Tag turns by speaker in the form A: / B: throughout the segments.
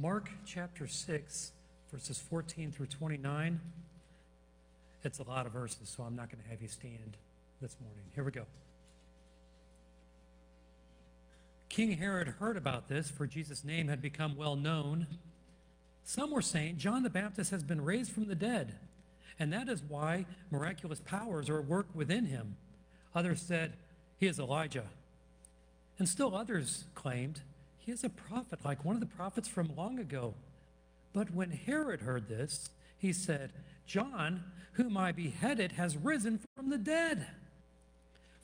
A: Mark chapter 6, verses 14 through 29. It's a lot of verses, so I'm not going to have you stand this morning. Here we go. King Herod heard about this, for Jesus' name had become well known. Some were saying, John the Baptist has been raised from the dead, and that is why miraculous powers are at work within him. Others said, He is Elijah. And still others claimed, Is a prophet, like one of the prophets from long ago. But when Herod heard this, he said, John, whom I beheaded, has risen from the dead.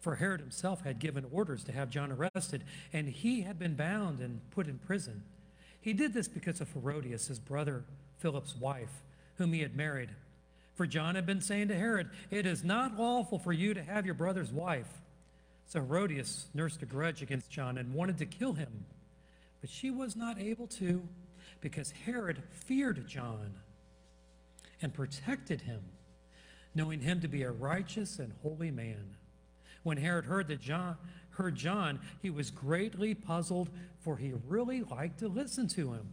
A: For Herod himself had given orders to have John arrested, and he had been bound and put in prison. He did this because of Herodias, his brother Philip's wife, whom he had married. For John had been saying to Herod, It is not lawful for you to have your brother's wife. So Herodias nursed a grudge against John and wanted to kill him. But she was not able to because Herod feared John and protected him, knowing him to be a righteous and holy man. When Herod heard that John heard John, he was greatly puzzled, for he really liked to listen to him.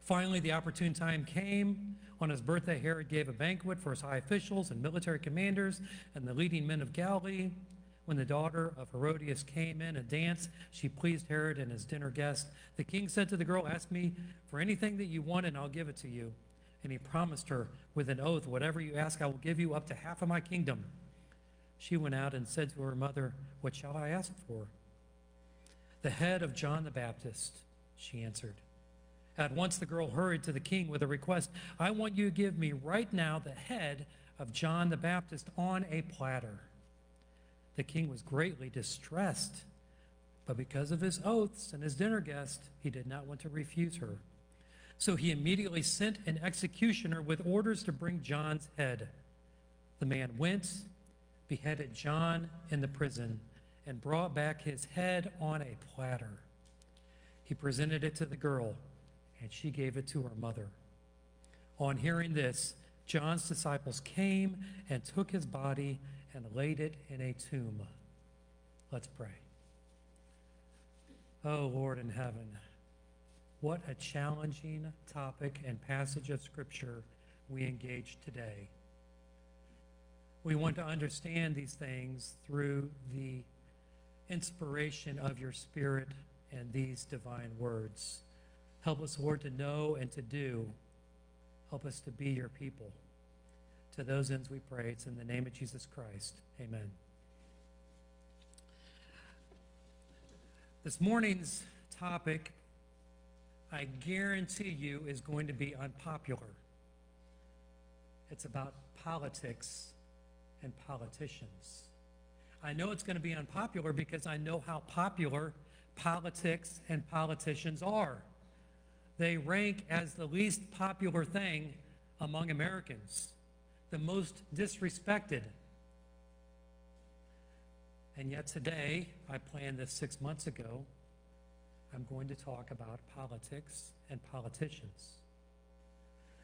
A: Finally, the opportune time came. On his birthday, Herod gave a banquet for his high officials and military commanders and the leading men of Galilee. When the daughter of Herodias came in and danced, she pleased Herod and his dinner guests. The king said to the girl, Ask me for anything that you want, and I'll give it to you. And he promised her with an oath, Whatever you ask, I will give you up to half of my kingdom. She went out and said to her mother, What shall I ask for? The head of John the Baptist, she answered. At once the girl hurried to the king with a request I want you to give me right now the head of John the Baptist on a platter. The king was greatly distressed, but because of his oaths and his dinner guest, he did not want to refuse her. So he immediately sent an executioner with orders to bring John's head. The man went, beheaded John in the prison, and brought back his head on a platter. He presented it to the girl, and she gave it to her mother. On hearing this, John's disciples came and took his body and laid it in a tomb. Let's pray. Oh, Lord in heaven, what a challenging topic and passage of Scripture we engage today. We want to understand these things through the inspiration of your Spirit and these divine words. Help us, Lord, to know and to do. Help us to be your people. To those ends we pray. It's in the name of Jesus Christ. Amen. This morning's topic, I guarantee you, is going to be unpopular. It's about politics and politicians. I know it's going to be unpopular because I know how popular politics and politicians are. They rank as the least popular thing among Americans the most disrespected. And yet today, I planned this six months ago, I'm going to talk about politics and politicians.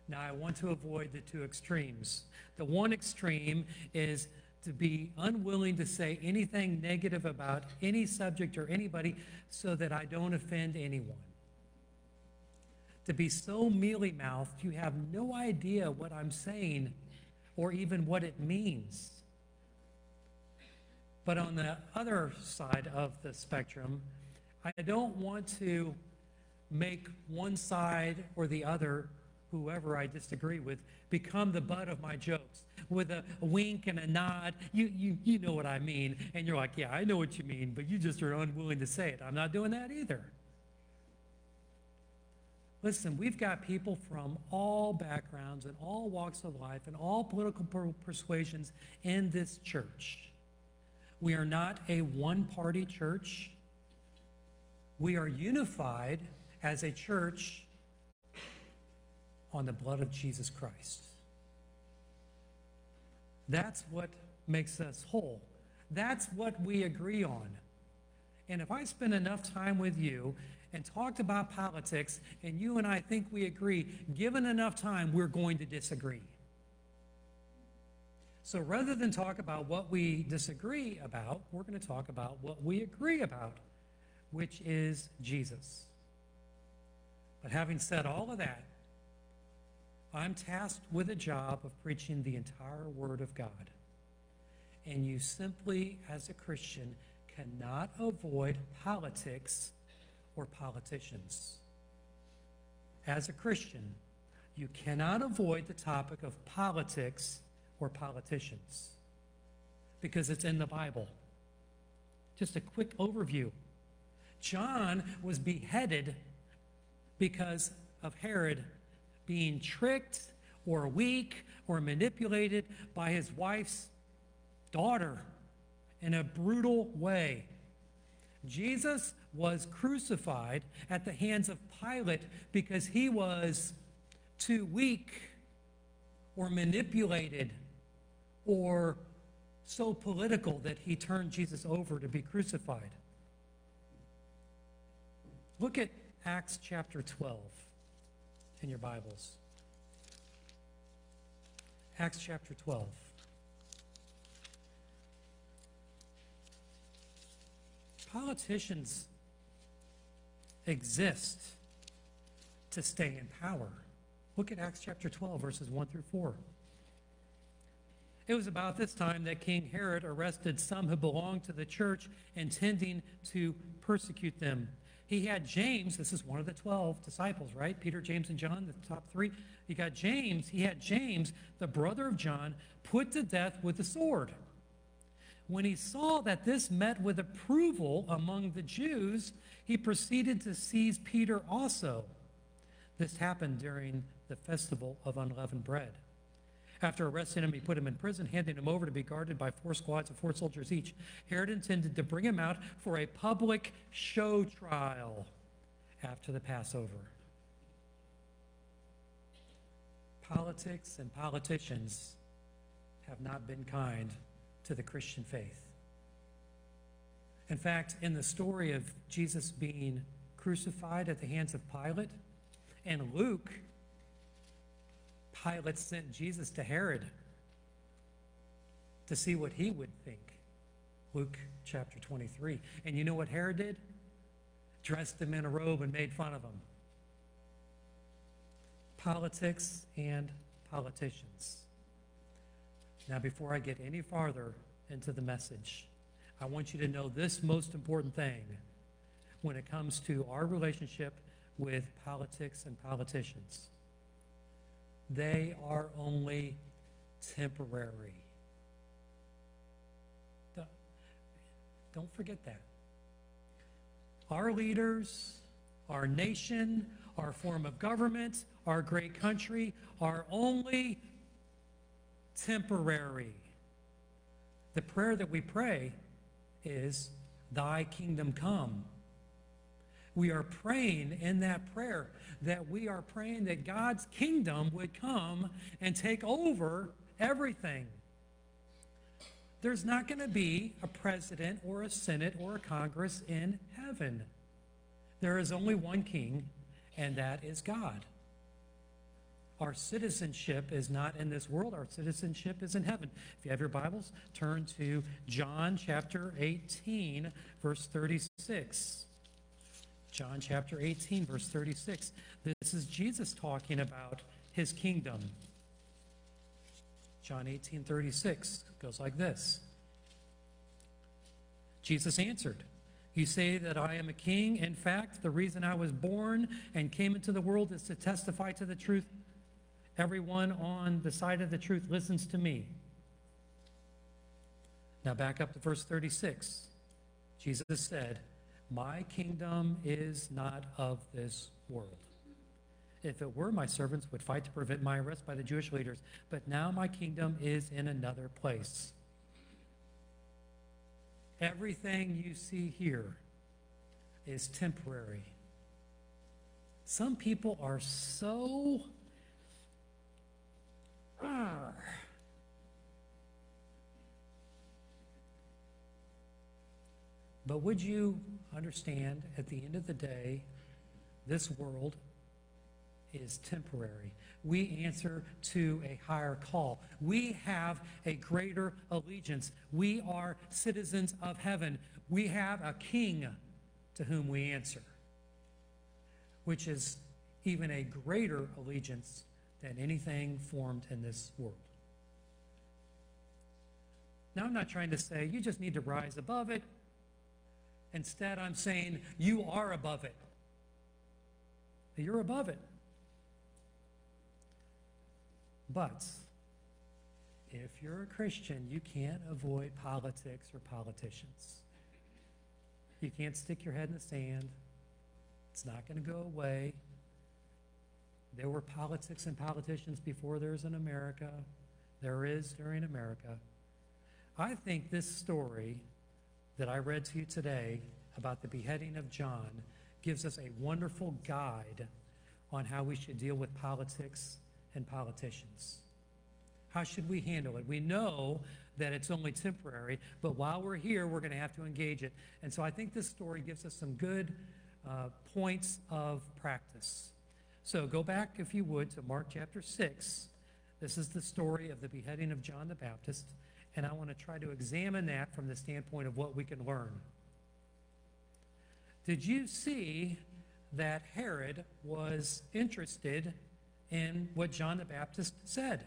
A: Now, I want to avoid the two extremes. The one extreme is to be unwilling to say anything negative about any subject or anybody so that I don't offend anyone. To be so mealy mouthed, you have no idea what I'm saying or even what it means. But on the other side of the spectrum, I don't want to make one side or the other, whoever I disagree with, become the butt of my jokes with a, wink and a nod. You, you, you know what I mean. And you're like, yeah, I know what you mean, but you just are unwilling to say it. I'm not doing that either. Listen, we've got people from all backgrounds and all walks of life and all political persuasions in this church. We are not a one party church. We are unified as a church on the blood of Jesus Christ. That's what makes us whole. That's what we agree on. And if I spend enough time with you and talked about politics, and you and I think we agree, given enough time, we're going to disagree. So rather than talk about what we disagree about, we're going to talk about what we agree about, which is Jesus. But having said all of that, I'm tasked with a job of preaching the entire Word of God. And you simply, as a Christian, cannot avoid politics or politicians. As a Christian, you cannot avoid the topic of politics or politicians because it's in the Bible. Just a quick overview. John was beheaded because of Herod being tricked or weak or manipulated by his wife's daughter in a brutal way. Jesus was crucified at the hands of Pilate because he was too weak or manipulated or so political that he turned Jesus over to be crucified. Look at Acts chapter 12 in your Bibles. Acts chapter 12. Politicians exist to stay in power. Look at Acts chapter 12, verses 1 through 4. It was about this time that King Herod arrested some who belonged to the church, intending to persecute them. He had James, this is one of the 12 disciples, right? Peter, James, and John, the top three. He got James, he had James, the brother of John, put to death with the sword. When he saw that this met with approval among the Jews, he proceeded to seize Peter also. This happened during the festival of unleavened bread. After arresting him, he put him in prison, handing him over to be guarded by four squads of four soldiers each. Herod intended to bring him out for a public show trial after the Passover. Politics and politicians have not been kind to the Christian faith. In fact, in the story of Jesus being crucified at the hands of Pilate, and Luke, Pilate sent Jesus to Herod to see what he would think. Luke chapter 23. And you know what Herod did? Dressed him in a robe and made fun of him. Politics and politicians. Now, before I get any farther into the message, I want you to know this most important thing when it comes to our relationship with politics and politicians. They are only temporary. Don't forget that. Our leaders, our nation, our form of government, our great country are only temporary. The prayer that we pray is, Thy kingdom come. We are praying in that prayer that we are praying that God's kingdom would come and take over everything. There's not going to be a president or a senate or a congress in heaven. There is only one king, and that is God. Our citizenship is not in this world. Our citizenship is in heaven. If you have your Bibles, turn to John chapter 18, verse 36. John chapter 18, verse 36. This is Jesus talking about his kingdom. John 18, 36 goes like this Jesus answered, You say that I am a king. In fact, the reason I was born and came into the world is to testify to the truth. Everyone on the side of the truth listens to me. Now, back up to verse 36. Jesus said, My kingdom is not of this world. If it were, my servants would fight to prevent my arrest by the Jewish leaders. But now my kingdom is in another place. Everything you see here is temporary. Some people are so Hmm. but would you understand at the end of the day, this world is temporary. We answer to a higher call. We have a greater allegiance. We are citizens of heaven. We have a king to whom we answer, which is even a greater allegiance than anything formed in this world. Now, I'm not trying to say you just need to rise above it. Instead, I'm saying you are above it. You're above it. But if you're a Christian, you can't avoid politics or politicians. You can't stick your head in the sand. It's not going to go away. There were politics and politicians before there's an America. There is during America. I think this story that I read to you today about the beheading of John gives us a wonderful guide on how we should deal with politics and politicians. How should we handle it? We know that it's only temporary, but while we're here, we're going to have to engage it. And so I think this story gives us some good uh, points of practice. So go back, if you would, to Mark chapter 6. This is the story of the beheading of John the Baptist, and I want to try to examine that from the standpoint of what we can learn. Did you see that Herod was interested in what John the Baptist said?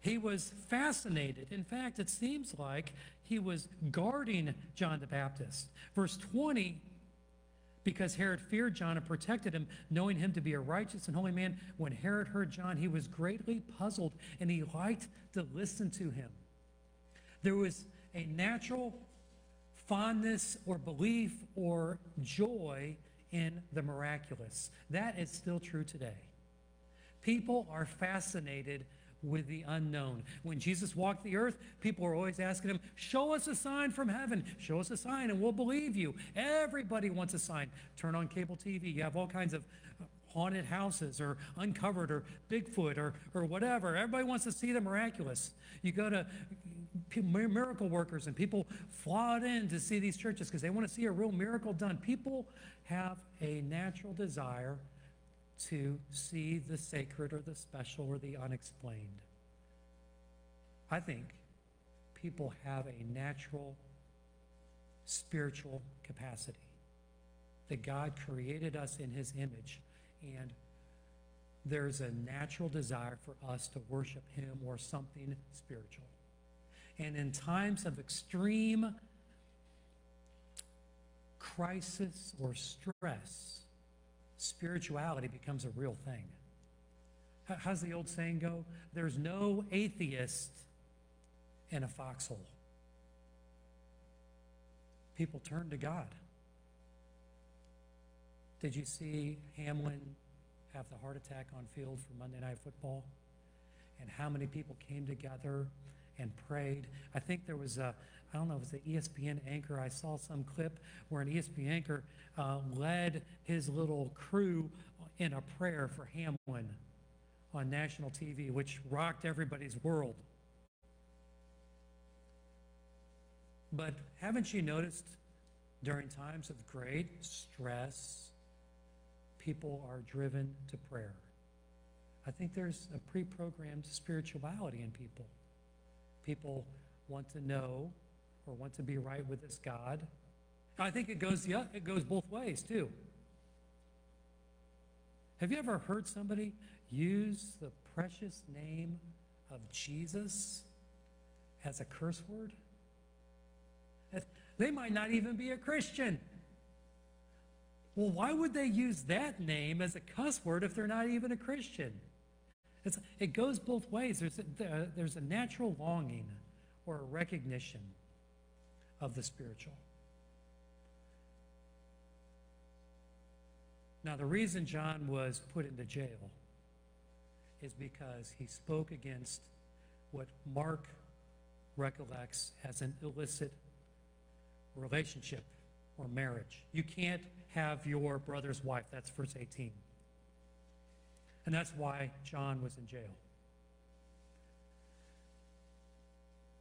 A: He was fascinated. In fact, it seems like he was guarding John the Baptist. Verse 20 because Herod feared John and protected him, knowing him to be a righteous and holy man. When Herod heard John, he was greatly puzzled and he liked to listen to him. There was a natural fondness or belief or joy in the miraculous. That is still true today. People are fascinated with the unknown. When Jesus walked the earth, people were always asking him, Show us a sign from heaven. Show us a sign and we'll believe you. Everybody wants a sign. Turn on cable TV. You have all kinds of uh, haunted houses or uncovered or Bigfoot or, or whatever. Everybody wants to see the miraculous. You go to miracle workers and people flood in to see these churches because they want to see a real miracle done. People have a natural desire to see the sacred or the special or the unexplained. I think people have a natural spiritual capacity that God created us in his image and there's a natural desire for us to worship him or something spiritual. And in times of extreme crisis or stress, spirituality becomes a real thing. How's the old saying go? There's no atheist in a foxhole. People turn to God. Did you see Hamlin have the heart attack on field for Monday Night Football? And how many people came together and prayed? I think there was a, I don't know, if it was the ESPN anchor. I saw some clip where an ESPN anchor uh, led his little crew in a prayer for Hamlin on national TV, which rocked everybody's world. But haven't you noticed during times of great stress, people are driven to prayer? I think there's a pre programmed spirituality in people. People want to know or want to be right with this God. I think it goes, yeah, it goes both ways too. Have you ever heard somebody use the precious name of Jesus as a curse word? They might not even be a Christian. Well, why would they use that name as a cuss word if they're not even a Christian? It's, it goes both ways. There's a, there's a natural longing or a recognition of the spiritual. Now, the reason John was put into jail is because he spoke against what Mark recollects as an illicit relationship or marriage. You can't have your brother's wife. That's verse 18. And that's why John was in jail.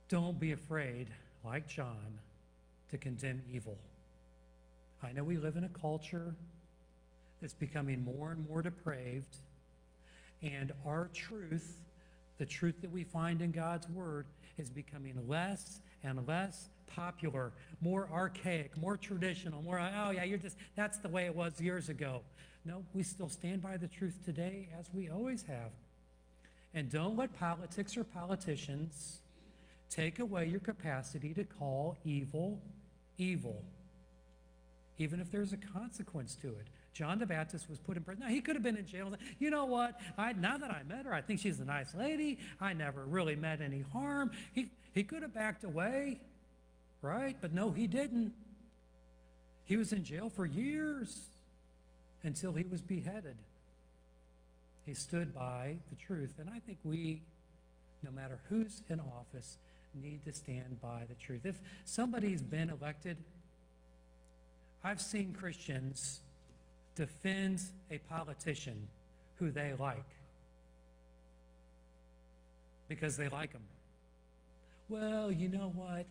A: Don't be afraid, like John, to condemn evil. I know we live in a culture that's becoming more and more depraved, and our truth, the truth that we find in God's Word, is becoming less and less popular, more archaic, more traditional, more, oh yeah, you're just, that's the way it was years ago. No, we still stand by the truth today as we always have. And don't let politics or politicians take away your capacity to call evil evil, even if there's a consequence to it. John the Baptist was put in prison. Now, he could have been in jail. You know what? I, now that I met her, I think she's a nice lady. I never really met any harm. He, he could have backed away, right? But no, he didn't. He was in jail for years until he was beheaded. He stood by the truth. And I think we, no matter who's in office, need to stand by the truth. If somebody's been elected, I've seen Christians defend a politician who they like because they like him. Well, you know what?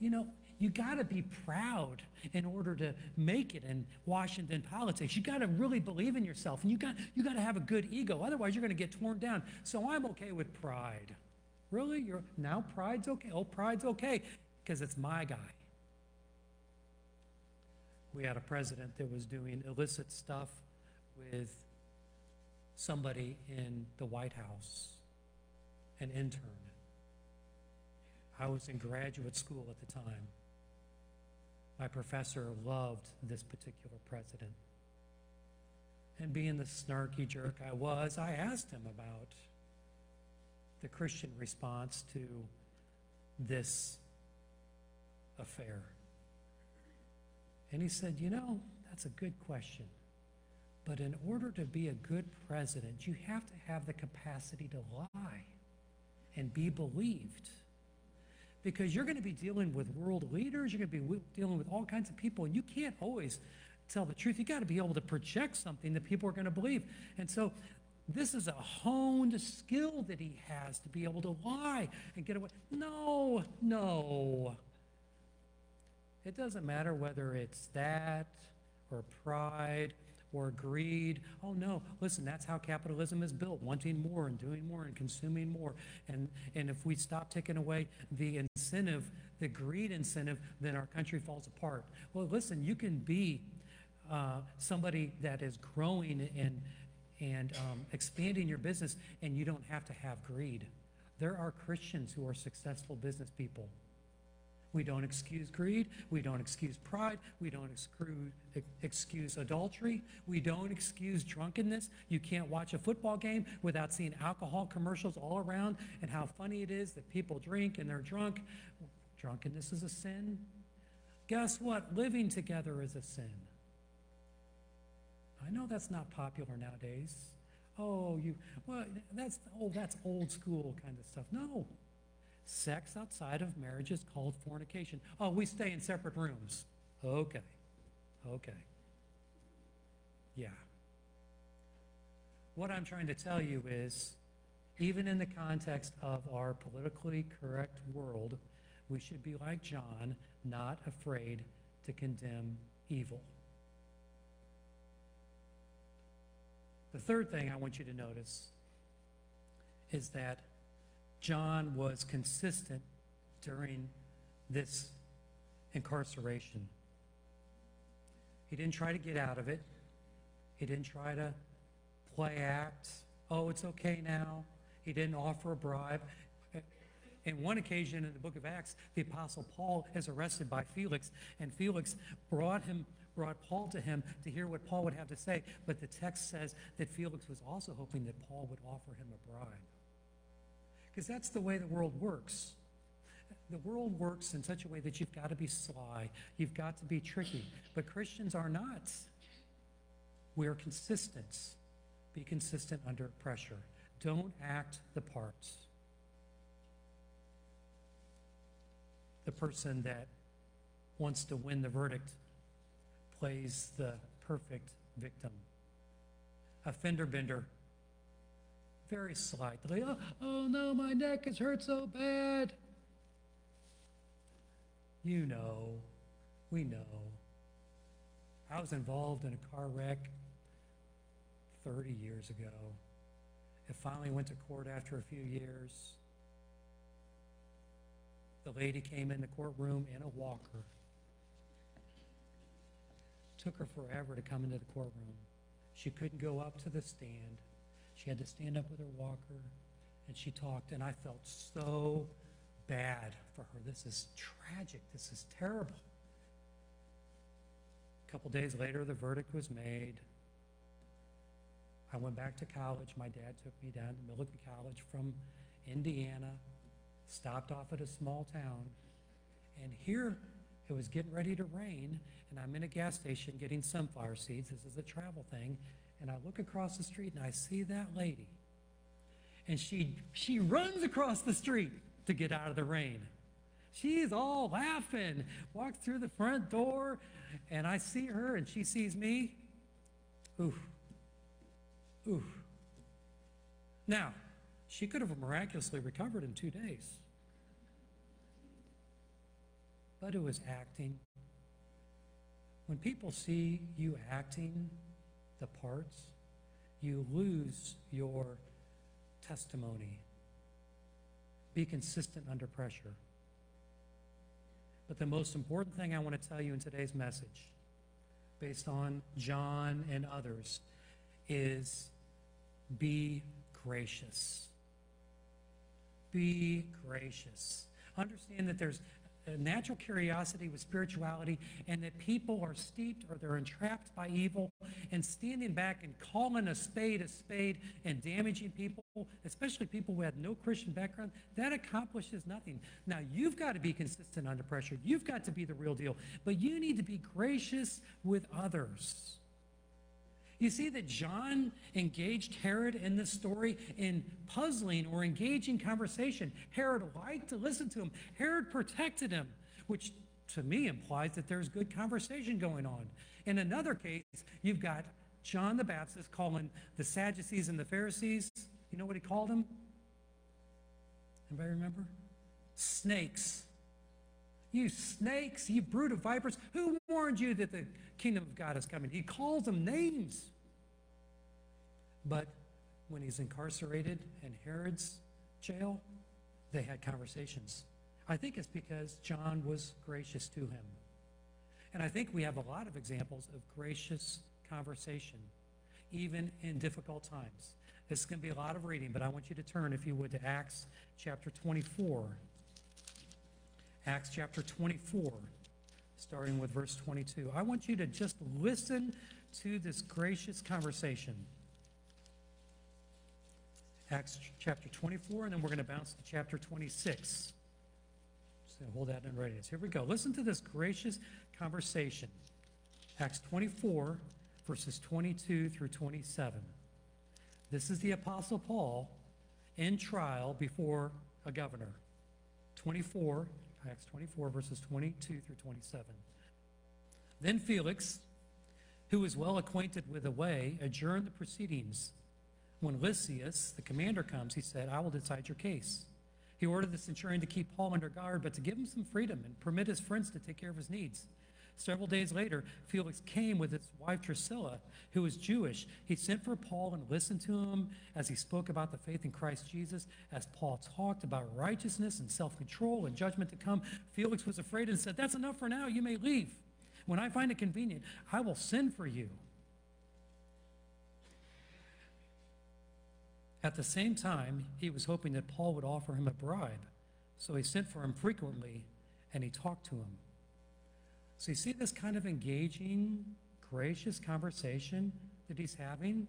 A: You know, you got to be proud in order to make it in Washington politics. You got to really believe in yourself, and you got you got to have a good ego. Otherwise, you're going to get torn down. So I'm okay with pride. Really, you're now pride's okay. Oh, pride's okay because it's my guy we had a president that was doing illicit stuff with somebody in the White House, an intern. I was in graduate school at the time. My professor loved this particular president. And being the snarky jerk I was, I asked him about the Christian response to this affair. And he said, You know, that's a good question. But in order to be a good president, you have to have the capacity to lie and be believed. Because you're going to be dealing with world leaders, you're going to be dealing with all kinds of people, and you can't always tell the truth. You got to be able to project something that people are going to believe. And so this is a honed skill that he has to be able to lie and get away. No, no. It doesn't matter whether it's that or pride or greed. Oh no, listen, that's how capitalism is built, wanting more and doing more and consuming more. And, and if we stop taking away the incentive, the greed incentive, then our country falls apart. Well, listen, you can be uh, somebody that is growing and, and um, expanding your business, and you don't have to have greed. There are Christians who are successful business people. We don't excuse greed. We don't excuse pride. We don't excuse adultery. We don't excuse drunkenness. You can't watch a football game without seeing alcohol commercials all around and how funny it is that people drink and they're drunk. Drunkenness is a sin. Guess what? Living together is a sin. I know that's not popular nowadays. Oh, you, well, that's, oh, that's old school kind of stuff. No, Sex outside of marriage is called fornication. Oh, we stay in separate rooms. Okay. Okay. Yeah. What I'm trying to tell you is, even in the context of our politically correct world, we should be like John, not afraid to condemn evil. The third thing I want you to notice is that John was consistent during this incarceration. He didn't try to get out of it. He didn't try to play act. Oh, it's okay now. He didn't offer a bribe. In one occasion in the book of Acts, the apostle Paul is arrested by Felix, and Felix brought him brought Paul to him to hear what Paul would have to say. But the text says that Felix was also hoping that Paul would offer him a bribe. Because that's the way the world works. The world works in such a way that you've got to be sly, you've got to be tricky. But Christians are not. We are consistent. Be consistent under pressure. Don't act the parts. The person that wants to win the verdict plays the perfect victim. A fender bender very slightly. Oh, oh no, my neck is hurt so bad. You know, we know. I was involved in a car wreck 30 years ago. It finally went to court after a few years. the lady came in the courtroom in a walker. Took her forever to come into the courtroom. She couldn't go up to the stand. She had to stand up with her walker, and she talked, and I felt so bad for her. This is tragic. This is terrible. A couple days later, the verdict was made. I went back to college. My dad took me down to Milligan College from Indiana, stopped off at a small town, and here it was getting ready to rain, and I'm in a gas station getting sunflower seeds. This is a travel thing, and I look across the street and I see that lady, and she she runs across the street to get out of the rain. She's all laughing, walks through the front door, and I see her, and she sees me. Ooh, ooh. Now, she could have miraculously recovered in two days. But it was acting. When people see you acting the parts, you lose your testimony. Be consistent under pressure. But the most important thing I want to tell you in today's message, based on John and others, is be gracious. Be gracious. Understand that there's natural curiosity with spirituality and that people are steeped or they're entrapped by evil and standing back and calling a spade a spade and damaging people, especially people who had no Christian background, that accomplishes nothing. Now, you've got to be consistent under pressure. You've got to be the real deal, but you need to be gracious with others. You see that John engaged Herod in this story in puzzling or engaging conversation. Herod liked to listen to him. Herod protected him, which to me implies that there's good conversation going on. In another case, you've got John the Baptist calling the Sadducees and the Pharisees. You know what he called them? Anybody remember? Snakes. You snakes, you brood of vipers. Who warned you that the kingdom of God is coming? He calls them names. But when he's incarcerated in Herod's jail, they had conversations. I think it's because John was gracious to him. And I think we have a lot of examples of gracious conversation, even in difficult times. This is going to be a lot of reading, but I want you to turn, if you would, to Acts chapter 24. Acts chapter 24, starting with verse 22. I want you to just listen to this gracious conversation. Acts chapter 24, and then we're going to bounce to chapter 26. Just going to hold that in readiness. Here we go. Listen to this gracious conversation. Acts 24, verses 22 through 27. This is the Apostle Paul in trial before a governor. 24, Acts 24, verses 22 through 27. Then Felix, who was well acquainted with the way, adjourned the proceedings when Lysias, the commander, comes, he said, I will decide your case. He ordered the centurion to keep Paul under guard, but to give him some freedom and permit his friends to take care of his needs. Several days later, Felix came with his wife Drusilla, who was Jewish. He sent for Paul and listened to him as he spoke about the faith in Christ Jesus. As Paul talked about righteousness and self control and judgment to come, Felix was afraid and said, That's enough for now. You may leave. When I find it convenient, I will send for you. At the same time, he was hoping that Paul would offer him a bribe. So he sent for him frequently and he talked to him. So you see this kind of engaging, gracious conversation that he's having?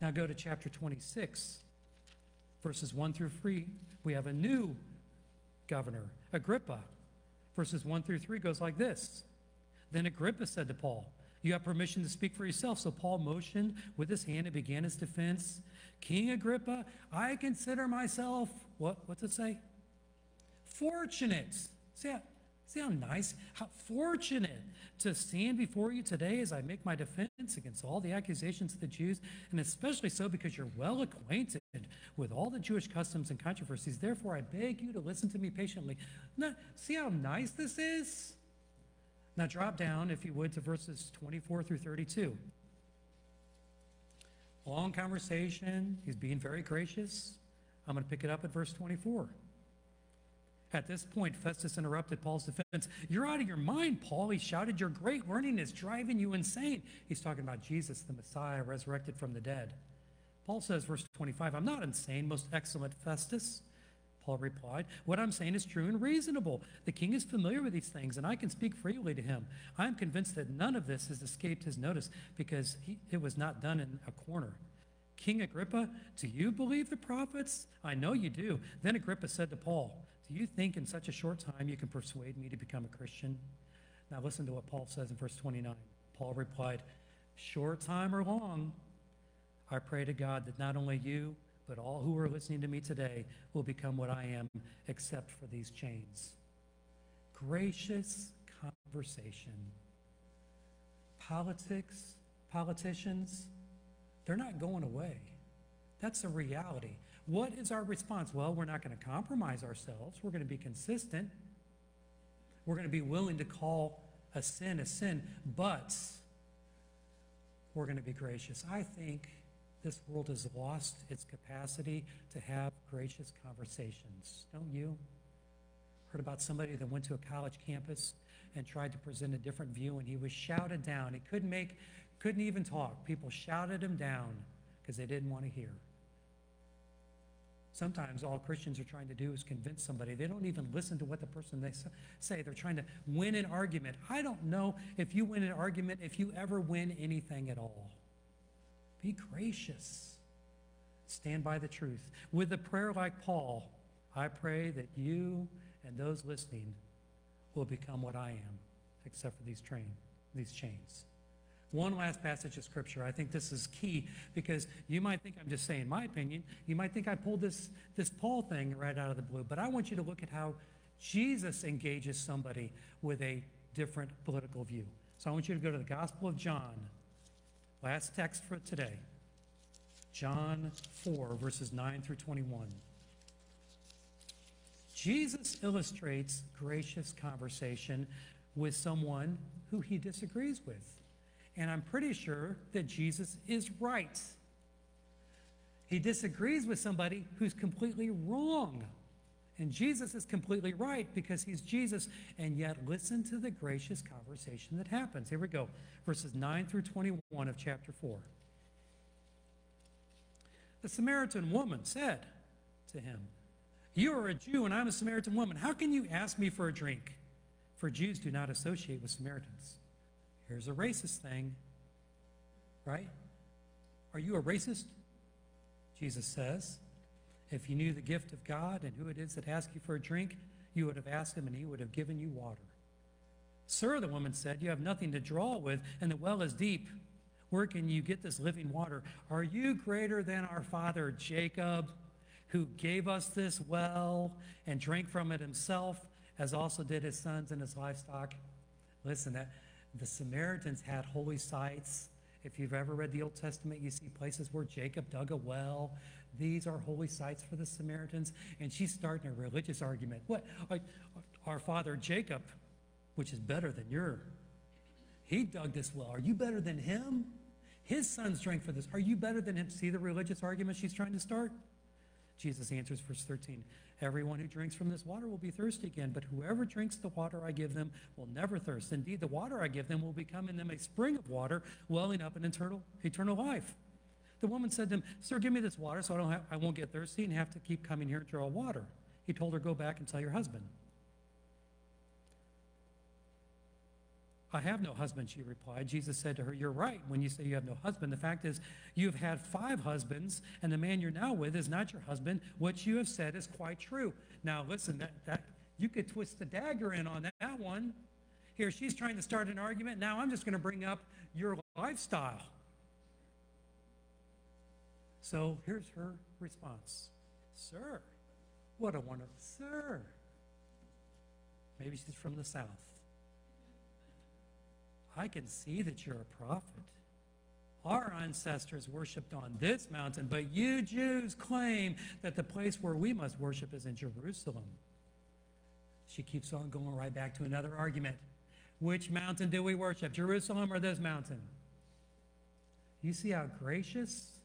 A: Now go to chapter 26, verses 1 through 3. We have a new governor, Agrippa. Verses 1 through 3 goes like this Then Agrippa said to Paul, You have permission to speak for yourself. So Paul motioned with his hand and began his defense. King Agrippa, I consider myself, what, what's it say? Fortunate. See how, see how nice, how fortunate to stand before you today as I make my defense against all the accusations of the Jews, and especially so because you're well acquainted with all the Jewish customs and controversies. Therefore, I beg you to listen to me patiently. Now, see how nice this is? Now, drop down, if you would, to verses 24 through 32. Long conversation. He's being very gracious. I'm going to pick it up at verse 24. At this point, Festus interrupted Paul's defense. You're out of your mind, Paul. He shouted, Your great learning is driving you insane. He's talking about Jesus, the Messiah, resurrected from the dead. Paul says, verse 25, I'm not insane, most excellent Festus. Paul replied, What I'm saying is true and reasonable. The king is familiar with these things, and I can speak freely to him. I am convinced that none of this has escaped his notice because he, it was not done in a corner. King Agrippa, do you believe the prophets? I know you do. Then Agrippa said to Paul, Do you think in such a short time you can persuade me to become a Christian? Now listen to what Paul says in verse 29. Paul replied, Short time or long, I pray to God that not only you, but all who are listening to me today will become what I am, except for these chains. Gracious conversation. Politics, politicians, they're not going away. That's a reality. What is our response? Well, we're not going to compromise ourselves. We're going to be consistent. We're going to be willing to call a sin a sin, but we're going to be gracious. I think this world has lost its capacity to have gracious conversations. Don't you? Heard about somebody that went to a college campus and tried to present a different view, and he was shouted down. He couldn't make, couldn't even talk. People shouted him down because they didn't want to hear. Sometimes all Christians are trying to do is convince somebody. They don't even listen to what the person they say. They're trying to win an argument. I don't know if you win an argument, if you ever win anything at all. Be gracious. Stand by the truth. With a prayer like Paul, I pray that you and those listening will become what I am, except for these train, these chains. One last passage of scripture. I think this is key because you might think I'm just saying my opinion. You might think I pulled this, this Paul thing right out of the blue, but I want you to look at how Jesus engages somebody with a different political view. So I want you to go to the Gospel of John, Last text for today John 4, verses 9 through 21. Jesus illustrates gracious conversation with someone who he disagrees with. And I'm pretty sure that Jesus is right. He disagrees with somebody who's completely wrong. And Jesus is completely right because he's Jesus. And yet, listen to the gracious conversation that happens. Here we go, verses 9 through 21 of chapter 4. The Samaritan woman said to him, You are a Jew, and I'm a Samaritan woman. How can you ask me for a drink? For Jews do not associate with Samaritans. Here's a racist thing, right? Are you a racist? Jesus says. If you knew the gift of God and who it is that asks you for a drink, you would have asked him and he would have given you water. Sir, the woman said, you have nothing to draw with, and the well is deep. Where can you get this living water? Are you greater than our father Jacob, who gave us this well and drank from it himself, as also did his sons and his livestock? Listen, the Samaritans had holy sites. If you've ever read the Old Testament, you see places where Jacob dug a well these are holy sites for the Samaritans. And she's starting a religious argument. What? Uh, our father Jacob, which is better than your, he dug this well. Are you better than him? His sons drank for this. Are you better than him? See the religious argument she's trying to start? Jesus answers, verse 13 Everyone who drinks from this water will be thirsty again, but whoever drinks the water I give them will never thirst. Indeed, the water I give them will become in them a spring of water welling up in eternal, eternal life. The woman said to him, Sir, give me this water so I, don't have, I won't get thirsty and have to keep coming here to draw water. He told her, Go back and tell your husband. I have no husband, she replied. Jesus said to her, You're right when you say you have no husband. The fact is, you've had five husbands, and the man you're now with is not your husband. What you have said is quite true. Now, listen, that, that you could twist the dagger in on that, that one. Here, she's trying to start an argument. Now I'm just going to bring up your lifestyle. So here's her response Sir, what a wonderful, sir. Maybe she's from the South. I can see that you're a prophet. Our ancestors worshiped on this mountain, but you Jews claim that the place where we must worship is in Jerusalem. She keeps on going right back to another argument. Which mountain do we worship, Jerusalem or this mountain? You see how gracious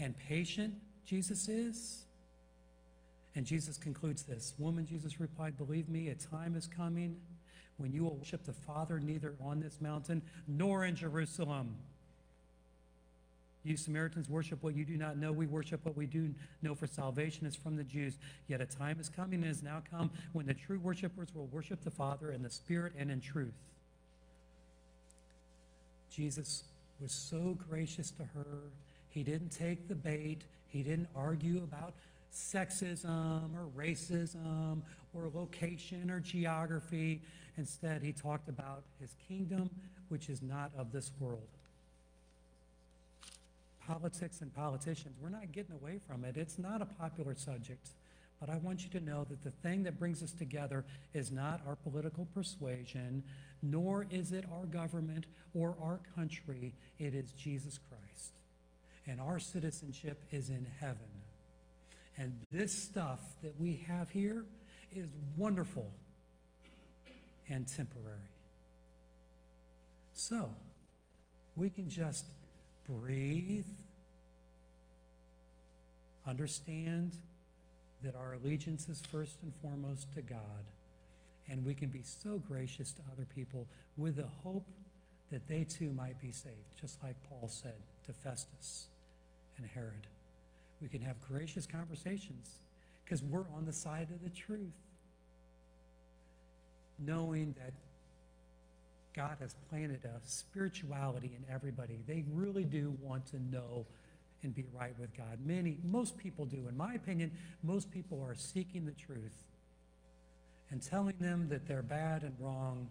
A: and patient Jesus is? And Jesus concludes this Woman, Jesus replied, Believe me, a time is coming when you will worship the Father neither on this mountain nor in Jerusalem. You Samaritans worship what you do not know. We worship what we do know, for salvation is from the Jews. Yet a time is coming and is now come when the true worshipers will worship the Father in the Spirit and in truth. Jesus was so gracious to her. He didn't take the bait. He didn't argue about sexism or racism or location or geography. Instead, he talked about his kingdom, which is not of this world. Politics and politicians, we're not getting away from it. It's not a popular subject. But I want you to know that the thing that brings us together is not our political persuasion, nor is it our government or our country. It is Jesus Christ. And our citizenship is in heaven. And this stuff that we have here is wonderful and temporary. So, we can just breathe, understand that our allegiance is first and foremost to God, and we can be so gracious to other people with the hope that they too might be saved, just like Paul said to Festus and Herod. We can have gracious conversations because we're on the side of the truth, knowing that God has planted a spirituality in everybody. They really do want to know and be right with God. Many, most people do. In my opinion, most people are seeking the truth. And telling them that they're bad and wrong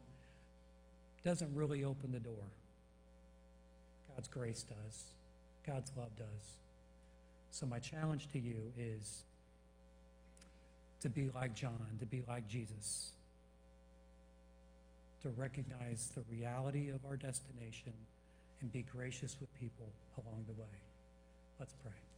A: doesn't really open the door. God's grace does, God's love does. So, my challenge to you is to be like John, to be like Jesus, to recognize the reality of our destination and be gracious with people along the way. Let's pray.